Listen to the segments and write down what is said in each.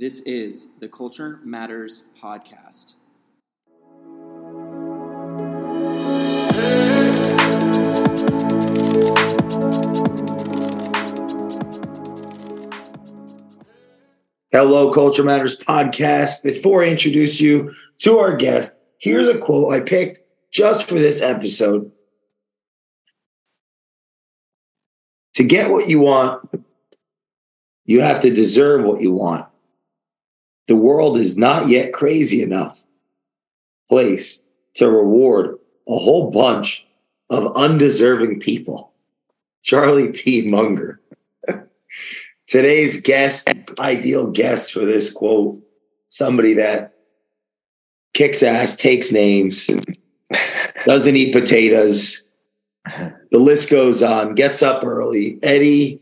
This is the Culture Matters Podcast. Hello, Culture Matters Podcast. Before I introduce you to our guest, here's a quote I picked just for this episode. To get what you want, you have to deserve what you want. The world is not yet crazy enough place to reward a whole bunch of undeserving people. Charlie T. Munger. Today's guest, ideal guest for this quote, somebody that kicks ass, takes names, doesn't eat potatoes. The list goes on, gets up early. Eddy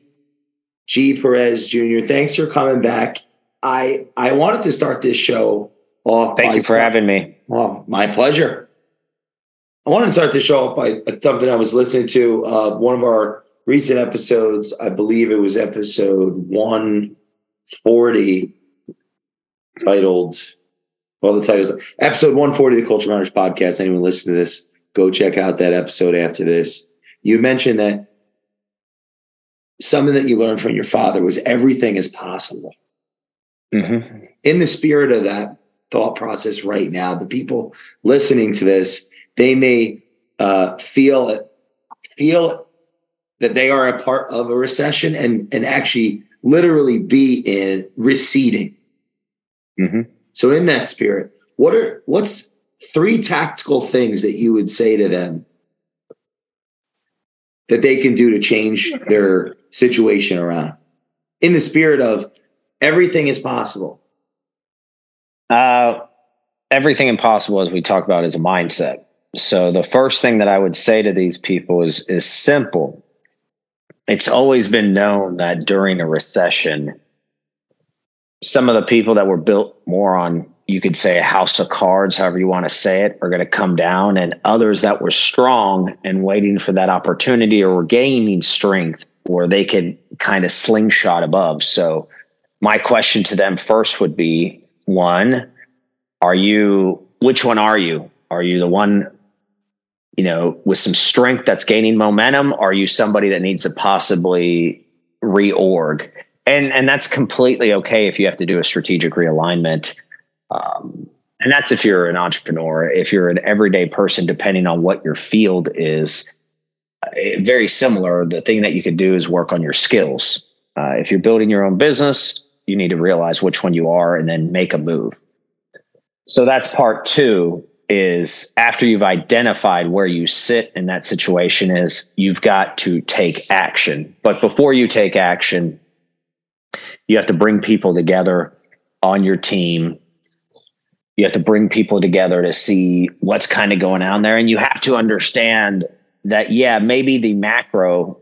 G. Perez Jr., thanks for coming back. I I wanted to start this show off. Thank you for having me. Well, my pleasure. I wanted to start the show off by something I was listening to. Uh, one of our recent episodes, I believe it was episode 140, titled, well, the title is episode 140 of the Culture Matters podcast. Anyone listen to this, go check out that episode after this. You mentioned that something that you learned from your father was everything is possible. Mm-hmm. In the spirit of that thought process right now, the people listening to this, they may uh, feel feel that they are a part of a recession and and actually literally be in receding. Mm-hmm. So, in that spirit, what are what's three tactical things that you would say to them that they can do to change their situation around? In the spirit of everything is possible. Uh, everything impossible, as we talk about, is a mindset. So the first thing that I would say to these people is is simple. It's always been known that during a recession, some of the people that were built more on you could say a house of cards, however you want to say it, are going to come down, and others that were strong and waiting for that opportunity or were gaining strength where they could kind of slingshot above. So my question to them first would be one, are you, which one are you? Are you the one, you know, with some strength that's gaining momentum? Are you somebody that needs to possibly reorg? And, and that's completely okay if you have to do a strategic realignment. Um, and that's if you're an entrepreneur. If you're an everyday person, depending on what your field is, uh, very similar. The thing that you could do is work on your skills. Uh, if you're building your own business, you need to realize which one you are and then make a move. So that's part two is after you've identified where you sit in that situation is you've got to take action. But before you take action, you have to bring people together on your team. You have to bring people together to see what's kind of going on there. And you have to understand that, yeah, maybe the macro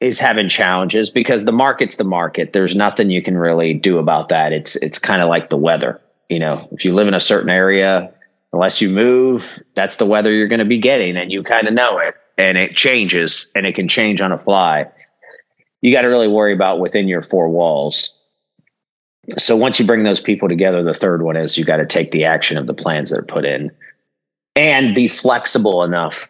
is having challenges because the market's the market. There's nothing you can really do about that. It's it's kind of like the weather. You know, if you live in a certain area, unless you move, that's the weather you're going to be getting, and you kind of know it. And it changes, and it can change on a fly. You got to really worry about within your four walls. So once you bring those people together, the third one is you got to take the action of the plans that are put in, and be flexible enough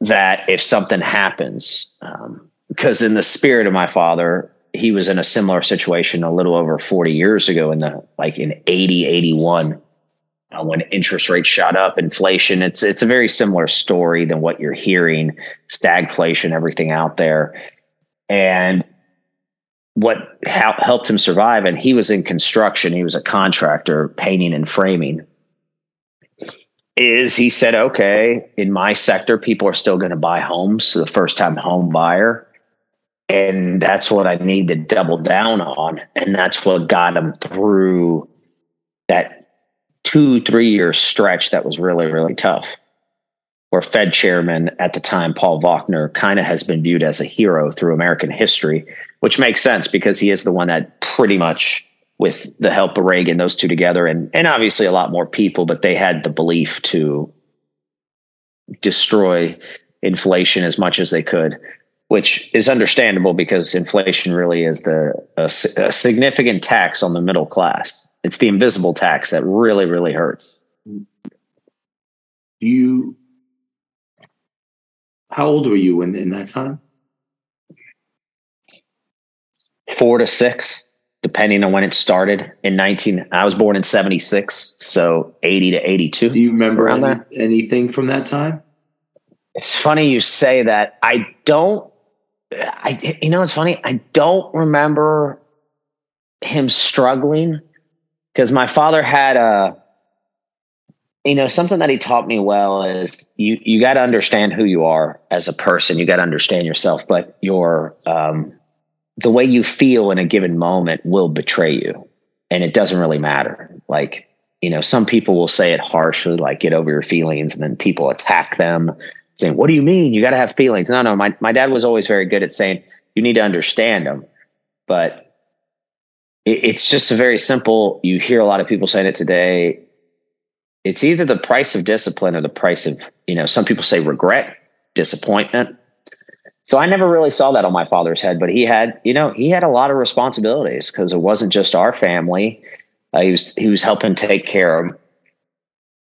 that if something happens, um, because in the spirit of my father, he was in a similar situation a little over 40 years ago in the like in 80 81 uh, when interest rates shot up inflation. It's it's a very similar story than what you're hearing stagflation everything out there. And what ha- helped him survive and he was in construction he was a contractor painting and framing is he said okay in my sector people are still going to buy homes. So the first time home buyer and that's what I need to double down on. And that's what got him through that two, three year stretch that was really, really tough. Where Fed chairman at the time, Paul Volcker, kind of has been viewed as a hero through American history, which makes sense because he is the one that pretty much, with the help of Reagan, those two together, and, and obviously a lot more people, but they had the belief to destroy inflation as much as they could which is understandable because inflation really is the a, a significant tax on the middle class. It's the invisible tax that really, really hurts. You, how old were you in, in that time? Four to six, depending on when it started. In 19, I was born in 76, so 80 to 82. Do you remember any, anything from that time? It's funny you say that. I don't I you know it's funny. I don't remember him struggling because my father had a you know something that he taught me well is you you got to understand who you are as a person. You got to understand yourself, but your um, the way you feel in a given moment will betray you, and it doesn't really matter. Like you know, some people will say it harshly, like get over your feelings, and then people attack them saying, What do you mean? You got to have feelings. No, no. My, my dad was always very good at saying, You need to understand them. But it, it's just a very simple, you hear a lot of people saying it today. It's either the price of discipline or the price of, you know, some people say regret, disappointment. So I never really saw that on my father's head, but he had, you know, he had a lot of responsibilities because it wasn't just our family. Uh, he was he was helping take care of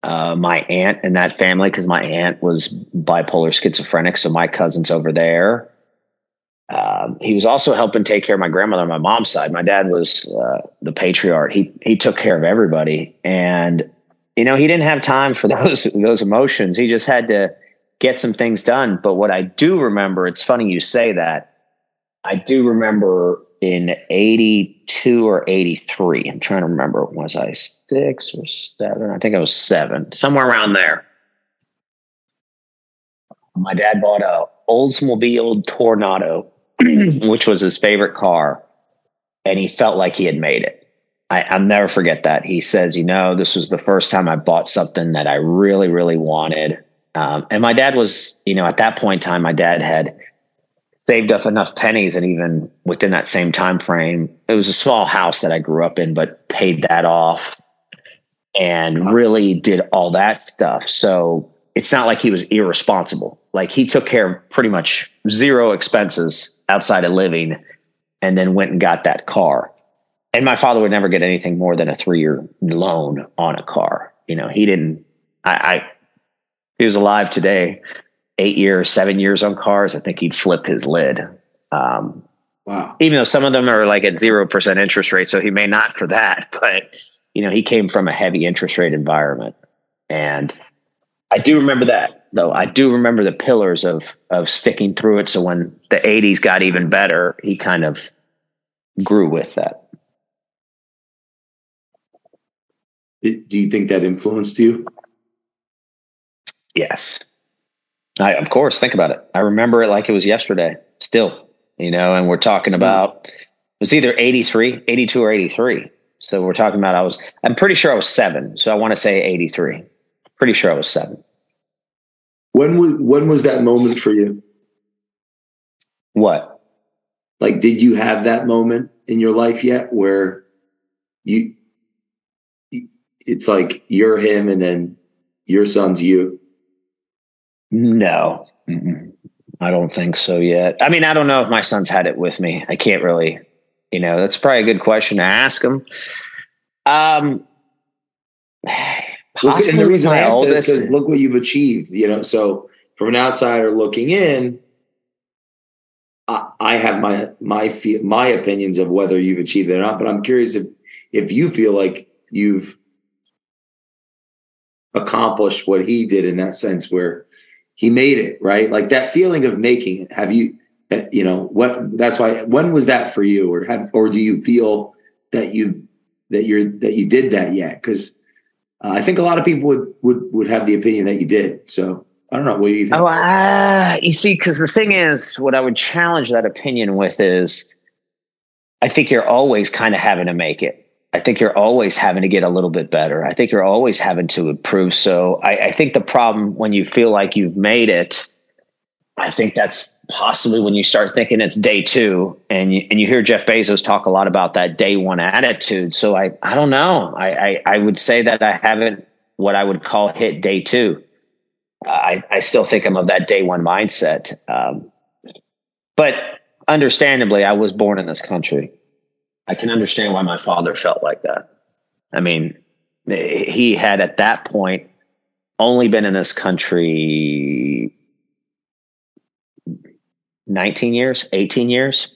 uh, my aunt and that family because my aunt was bipolar schizophrenic. So my cousin's over there. Um, he was also helping take care of my grandmother on my mom's side. My dad was uh, the patriarch. He he took care of everybody, and you know he didn't have time for those those emotions. He just had to get some things done. But what I do remember, it's funny you say that. I do remember in 82 or 83. I'm trying to remember. Was I six or seven? I think I was seven, somewhere around there. My dad bought a Oldsmobile Tornado, which was his favorite car, and he felt like he had made it. I, will never forget that. He says, You know, this was the first time I bought something that I really, really wanted. Um, and my dad was, you know, at that point in time, my dad had saved up enough pennies and even within that same time frame it was a small house that i grew up in but paid that off and really did all that stuff. So it's not like he was irresponsible. Like he took care of pretty much zero expenses outside of living and then went and got that car. And my father would never get anything more than a three year loan on a car. You know he didn't I, I he was alive today eight years, seven years on cars, I think he'd flip his lid. Um, wow. Even though some of them are like at 0% interest rate. So he may not for that, but you know, he came from a heavy interest rate environment. And I do remember that though. I do remember the pillars of, of sticking through it. So when the eighties got even better, he kind of grew with that. Do you think that influenced you? Yes. I, of course, think about it. I remember it like it was yesterday, still, you know, and we're talking hmm. about it was either 83, 82 or 83. So we're talking about I was I'm pretty sure I was 7. So I want to say 83. Pretty sure I was 7. When was when was that moment for you? What? Like did you have that moment in your life yet where you it's like you're him and then your son's you? No, Mm-mm. I don't think so yet. I mean, I don't know if my son's had it with me. I can't really, you know, that's probably a good question to ask him. Um, look, and the reason I ask this is look what you've achieved. You know, so from an outsider looking in, I, I have my my my opinions of whether you've achieved it or not. But I'm curious if if you feel like you've accomplished what he did in that sense, where he made it right? Like that feeling of making it. Have you you know what that's why when was that for you? Or have or do you feel that you that you're that you did that yet? Because uh, i think a lot of people would would would have the opinion that you did. So i don't know. What do you think? Oh uh, you see because the thing is what i would challenge that opinion with is i think you're always kind of having to make it I think you're always having to get a little bit better. I think you're always having to improve. So I, I, think the problem when you feel like you've made it, I think that's possibly when you start thinking it's day two, and you, and you hear Jeff Bezos talk a lot about that day one attitude. So I I don't know. I I, I would say that I haven't what I would call hit day two. I I still think I'm of that day one mindset. Um, but understandably, I was born in this country. I can understand why my father felt like that. I mean, he had at that point only been in this country 19 years, 18 years.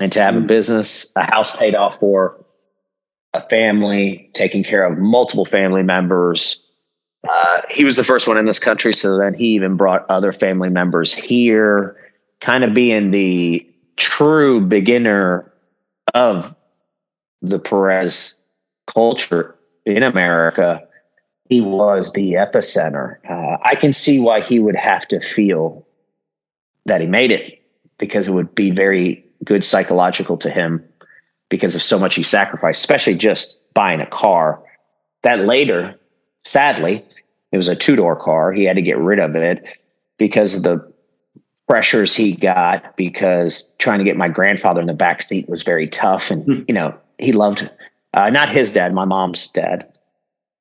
And to have mm. a business, a house paid off for, a family, taking care of multiple family members. Uh, he was the first one in this country, so then he even brought other family members here, kind of being the true beginner of the Perez culture in America. He was the epicenter. Uh, I can see why he would have to feel that he made it because it would be very good psychological to him because of so much he sacrificed, especially just buying a car. That later, sadly, it was a two door car. He had to get rid of it because of the pressures he got because trying to get my grandfather in the back seat was very tough and hmm. you know he loved uh, not his dad my mom's dad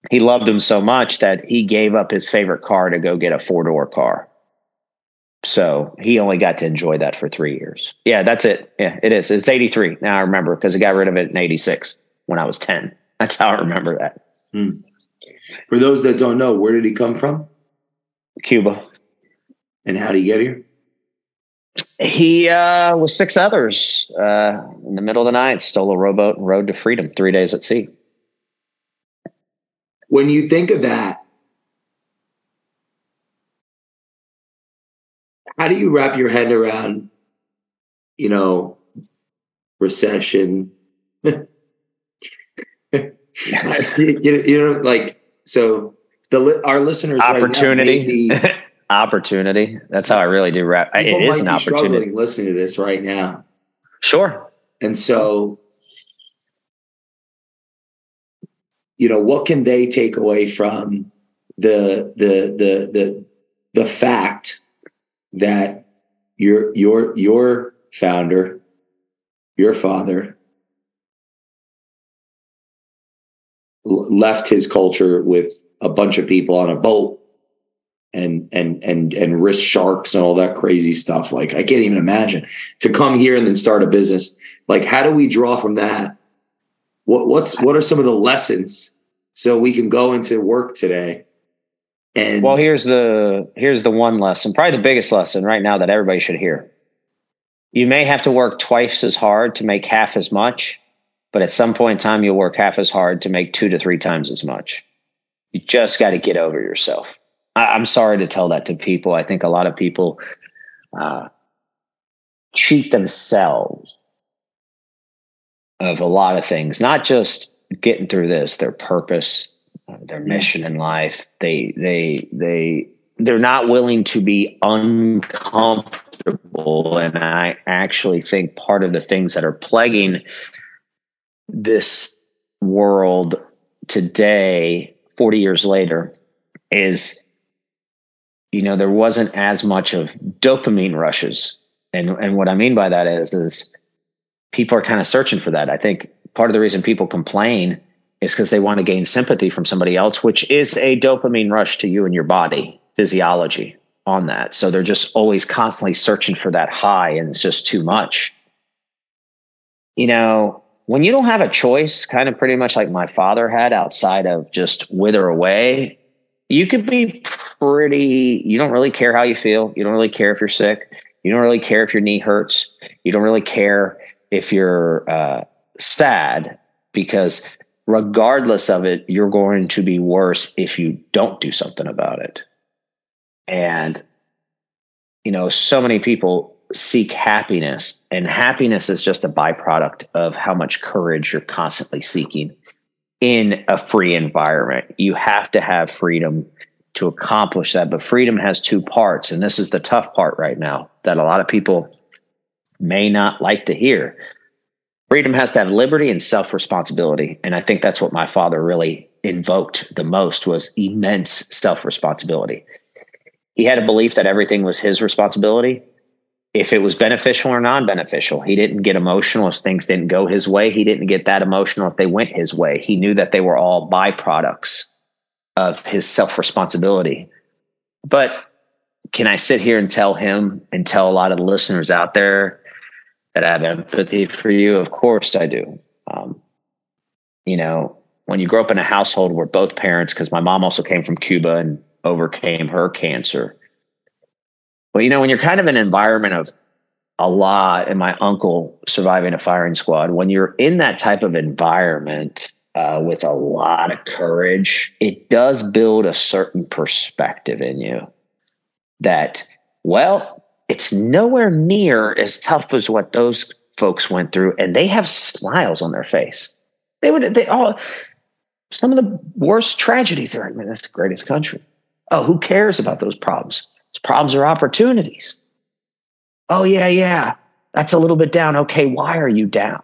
he loved him so much that he gave up his favorite car to go get a four door car so he only got to enjoy that for three years. Yeah, that's it. Yeah, it is. It's 83. Now I remember because I got rid of it in 86 when I was 10. That's how I remember that. Hmm. For those that don't know, where did he come from? Cuba. And how did he get here? He uh, was six others uh, in the middle of the night, stole a rowboat and rowed to freedom, three days at sea. When you think of that, how do you wrap your head around, you know, recession? you, know, like so the our listeners opportunity. Right opportunity. That's how I really do wrap. It is an opportunity. Listening to this right now. Sure. And so, you know, what can they take away from the the the the the fact that your your your founder, your father, left his culture with a bunch of people on a boat and and and and risk sharks and all that crazy stuff like i can't even imagine to come here and then start a business like how do we draw from that what what's what are some of the lessons so we can go into work today and well, here's the here's the one lesson, probably the biggest lesson right now that everybody should hear. You may have to work twice as hard to make half as much, but at some point in time, you'll work half as hard to make two to three times as much. You just got to get over yourself. I, am sorry to tell that to people. I think a lot of people uh, cheat themselves of a lot of things, not just getting through this, their purpose, their mission in life. They they they they're not willing to be uncomfortable, and I actually think part of the things that are plaguing this world today, forty years later, is you know there wasn't as much of dopamine rushes, and and what I mean by that is is people are kind of searching for that. I think part of the reason people complain is because they want to gain sympathy from somebody else, which is a dopamine rush to you and your body physiology on that. So they're just always constantly searching for that high, and it's just too much. You know, when you don't have a choice, kind of pretty much like my father had outside of just wither away, you could be pretty, you don't really care how you feel. You don't really care if you're sick. You don't really care if your knee hurts. You don't really care if you're uh, sad because regardless of it, you're going to be worse if you don't do something about it. And, you know, so many people seek happiness, and happiness is just a byproduct of how much courage you're constantly seeking in a free environment. You have to have freedom to accomplish that. But freedom has two parts, and this is the tough part right now that a lot of people may not like to hear freedom has to have liberty and self responsibility and i think that's what my father really invoked the most was immense self responsibility he had a belief that everything was his responsibility if it was beneficial or non-beneficial he didn't get emotional if things didn't go his way he didn't get that emotional if they went his way he knew that they were all byproducts of his self responsibility but can I sit here and tell him and tell a lot of the listeners out there that I have empathy for you? Of course I do. Um, you know, when you grow up in a household where both parents, because my mom also came from Cuba and overcame her cancer. Well, you know, when you're kind of in an environment of a lot, and my uncle surviving a firing squad, when you're in that type of environment uh, with a lot of courage, it does build a certain perspective in you that, well, it's nowhere near as tough as what those folks went through, and they have smiles on their face. They would, they all, some of the worst tragedies are, I mean, the greatest country. Oh, who cares about those problems? Those problems are opportunities. Oh, yeah, yeah. That's a little bit down. Okay, why are you down?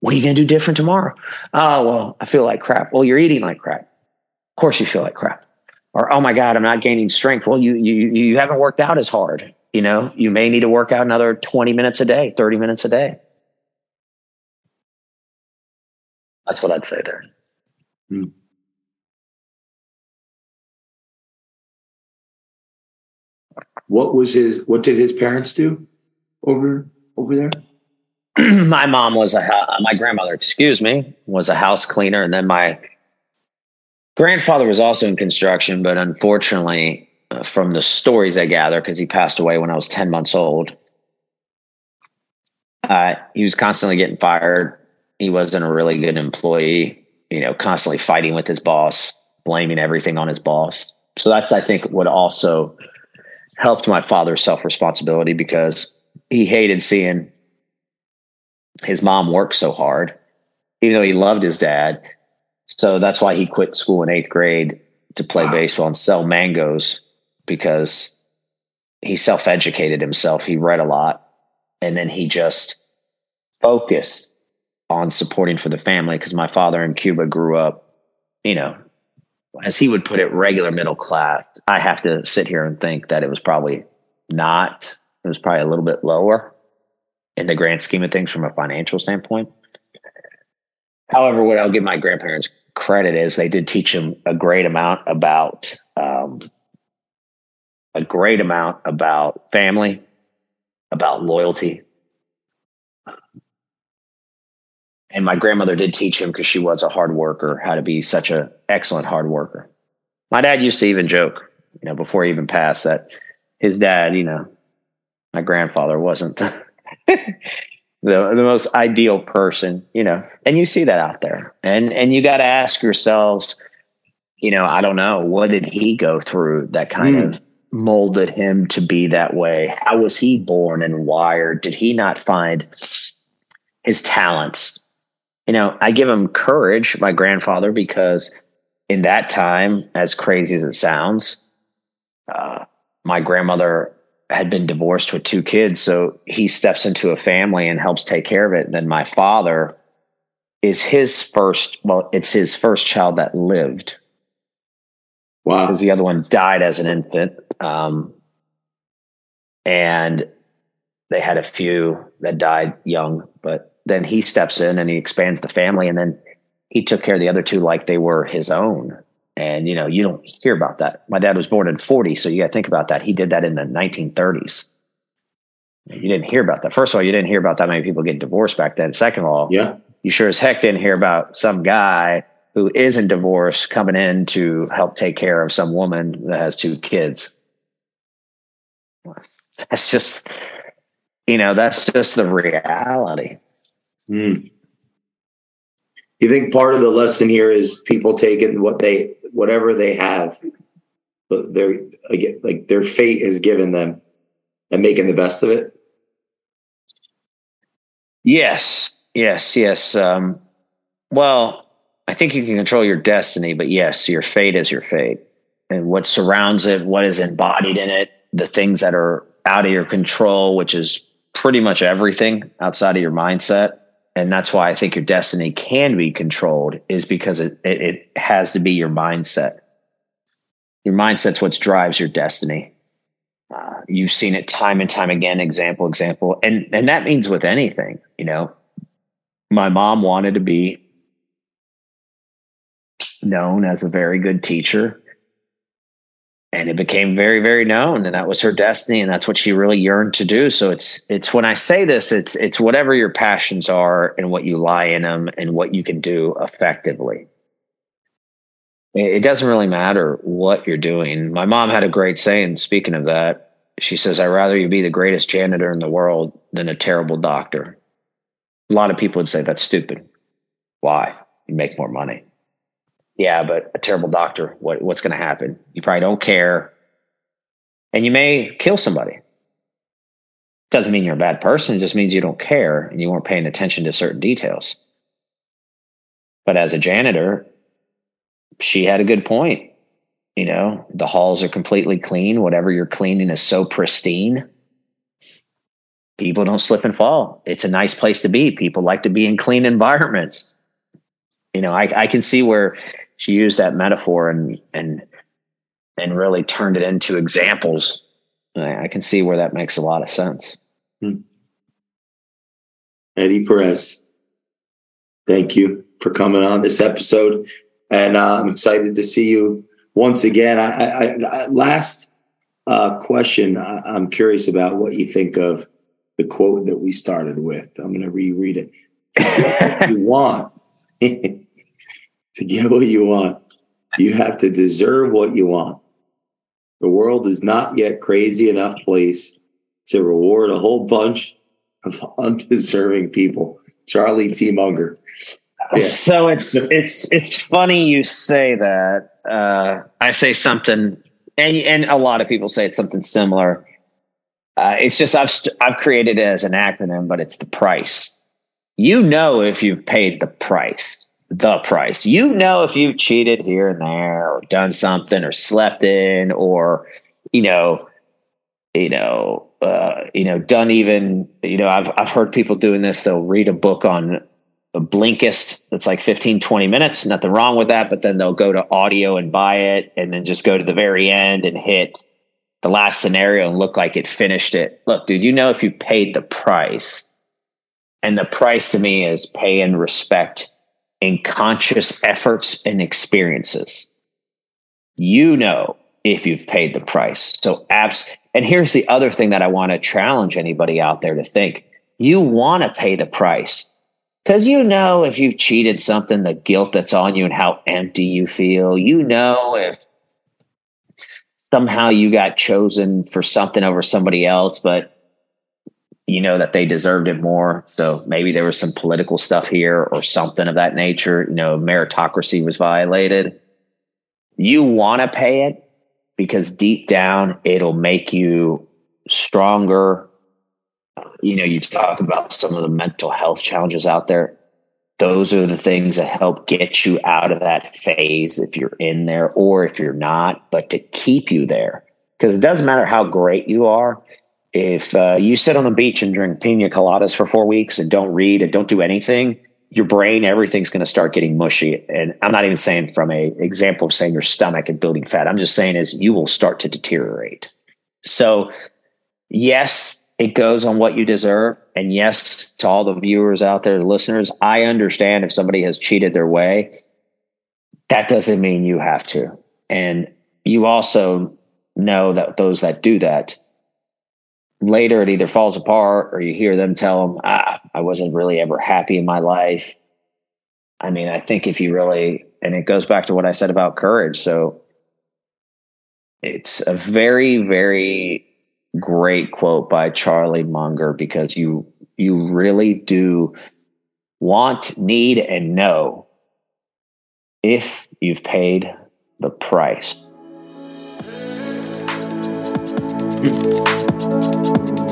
What are you going to do different tomorrow? Oh, well, I feel like crap. Well, you're eating like crap. Of course you feel like crap. Or, oh my God, I'm not gaining strength. Well, you, you, you haven't worked out as hard. You know, you may need to work out another 20 minutes a day, 30 minutes a day. That's what I'd say there. Hmm. What was his? What did his parents do over over there? my mom was a my grandmother, excuse me, was a house cleaner, and then my grandfather was also in construction, but unfortunately, uh, from the stories I gather, because he passed away when I was ten months old, uh, he was constantly getting fired. He wasn't a really good employee. You know, constantly fighting with his boss, blaming everything on his boss. So that's, I think, what also helped my father's self responsibility because he hated seeing his mom work so hard, even though he loved his dad. So that's why he quit school in eighth grade to play wow. baseball and sell mangoes because he self educated himself. He read a lot and then he just focused on supporting for the family because my father in Cuba grew up, you know, as he would put it, regular middle class. I have to sit here and think that it was probably not. It was probably a little bit lower in the grand scheme of things from a financial standpoint. However, what I'll give my grandparents credit is they did teach him a great amount about um, a great amount about family, about loyalty. And my grandmother did teach him because she was a hard worker how to be such an excellent hard worker. My dad used to even joke, you know, before he even passed, that his dad, you know, my grandfather wasn't the, the, the most ideal person, you know, and you see that out there. And and you got to ask yourselves, you know, I don't know, what did he go through that kind mm. of molded him to be that way? How was he born and wired? Did he not find his talents? You know, I give him courage, my grandfather, because in that time, as crazy as it sounds, uh, my grandmother had been divorced with two kids. So he steps into a family and helps take care of it. And then my father is his first, well, it's his first child that lived. Wow. Because the other one died as an infant. Um, and they had a few that died young, but then he steps in and he expands the family. And then he took care of the other two like they were his own. And you know, you don't hear about that. My dad was born in 40, so you got to think about that. He did that in the 1930s. You didn't hear about that. First of all, you didn't hear about that many people getting divorced back then. Second of all, yeah, you sure as heck didn't hear about some guy who isn't divorced coming in to help take care of some woman that has two kids. That's just, you know, that's just the reality. Mm. You think part of the lesson here is people taking what they whatever they have, their like their fate is given them, and making the best of it. Yes, yes, yes. Um, well, I think you can control your destiny, but yes, your fate is your fate, and what surrounds it, what is embodied in it, the things that are out of your control, which is pretty much everything outside of your mindset and that's why I think your destiny can be controlled is because it, it, it has to be your mindset. Your mindset's what drives your destiny. Uh, you've seen it time and time again. Example, example, and and that means with anything. You know, my mom wanted to be known as a very good teacher. And it became very very known and that was her destiny and that's what she really yearned to do. So it's it's when i say this it's it's whatever your passions are and what you lie in them and what you can do effectively. It doesn't really matter what you're doing. My mom had a great saying speaking of that she says i'd rather you be the greatest janitor in the world than a terrible doctor. A lot of people would say that's stupid. Why? You make more money yeah, but a terrible doctor, what, what's going to happen? You probably don't care. And you may kill somebody. Doesn't mean you're a bad person. It just means you don't care and you weren't paying attention to certain details. But as a janitor, she had a good point. You know, the halls are completely clean. Whatever you're cleaning is so pristine. People don't slip and fall. It's a nice place to be. People like to be in clean environments. You know, I, I can see where she used that metaphor and and and really turned it into examples. I, can see where that makes a lot of sense. Hmm. Eddy Perez, thank you for coming on this episode, and uh, I'm excited to see you once again. I, I, I last uh, question. I, am curious about what you think of the quote that we started with. I'm going to reread it. If you want to get what you want, you have to deserve what you want. The world is not yet crazy enough place to reward a whole bunch of undeserving people. Charlie T. Munger. Yeah. So it's it's it's funny you say that. Uh, I say something, and and a lot of people say it's something similar. Uh, it's just I've st- I've created it as an acronym, but it's the price. You know if you've paid the price the price. You know, if you've cheated here and there or done something or slept in or, you know, you know, uh, you know, done even, you know, I've, I've heard people doing this. They'll read a book on a Blinkist that's like 15, 20 minutes. Nothing wrong with that. But then they'll go to audio and buy it and then just go to the very end and hit the last scenario and look like it finished it. Look, dude, you know, if you paid the price, and the price to me is pay and respect and conscious efforts and experiences, you know if you've paid the price. So, abs. And here's the other thing that I want to challenge anybody out there to think: you want to pay the price because you know if you've cheated something, the guilt that's on you and how empty you feel. You know if somehow you got chosen for something over somebody else, but you know that they deserved it more. So maybe there was some political stuff here or something of that nature. You know, meritocracy was violated. You want to pay it because deep down it'll make you stronger. You know, you talk about some of the mental health challenges out there. Those are the things that help get you out of that phase if you're in there or if you're not, but to keep you there. Because it doesn't matter how great you are if uh, you sit on the beach and drink pina coladas for four weeks and don't read and don't do anything, your brain, everything's going to start getting mushy. And I'm not even saying from a example of saying your stomach and building fat. I'm just saying is you will start to deteriorate. So yes, it goes on what you deserve. And yes, to all the viewers out there, the listeners, I understand if somebody has cheated their way, that doesn't mean you have to. And you also know that those that do that, later it either falls apart or you hear them tell them, ah, I wasn't really ever happy in my life. I mean, I think if you really, and it goes back to what I said about courage. So it's a very, very great quote by Charlie Munger because you, you really do want, need, and know if you've paid the price. Mm-hmm.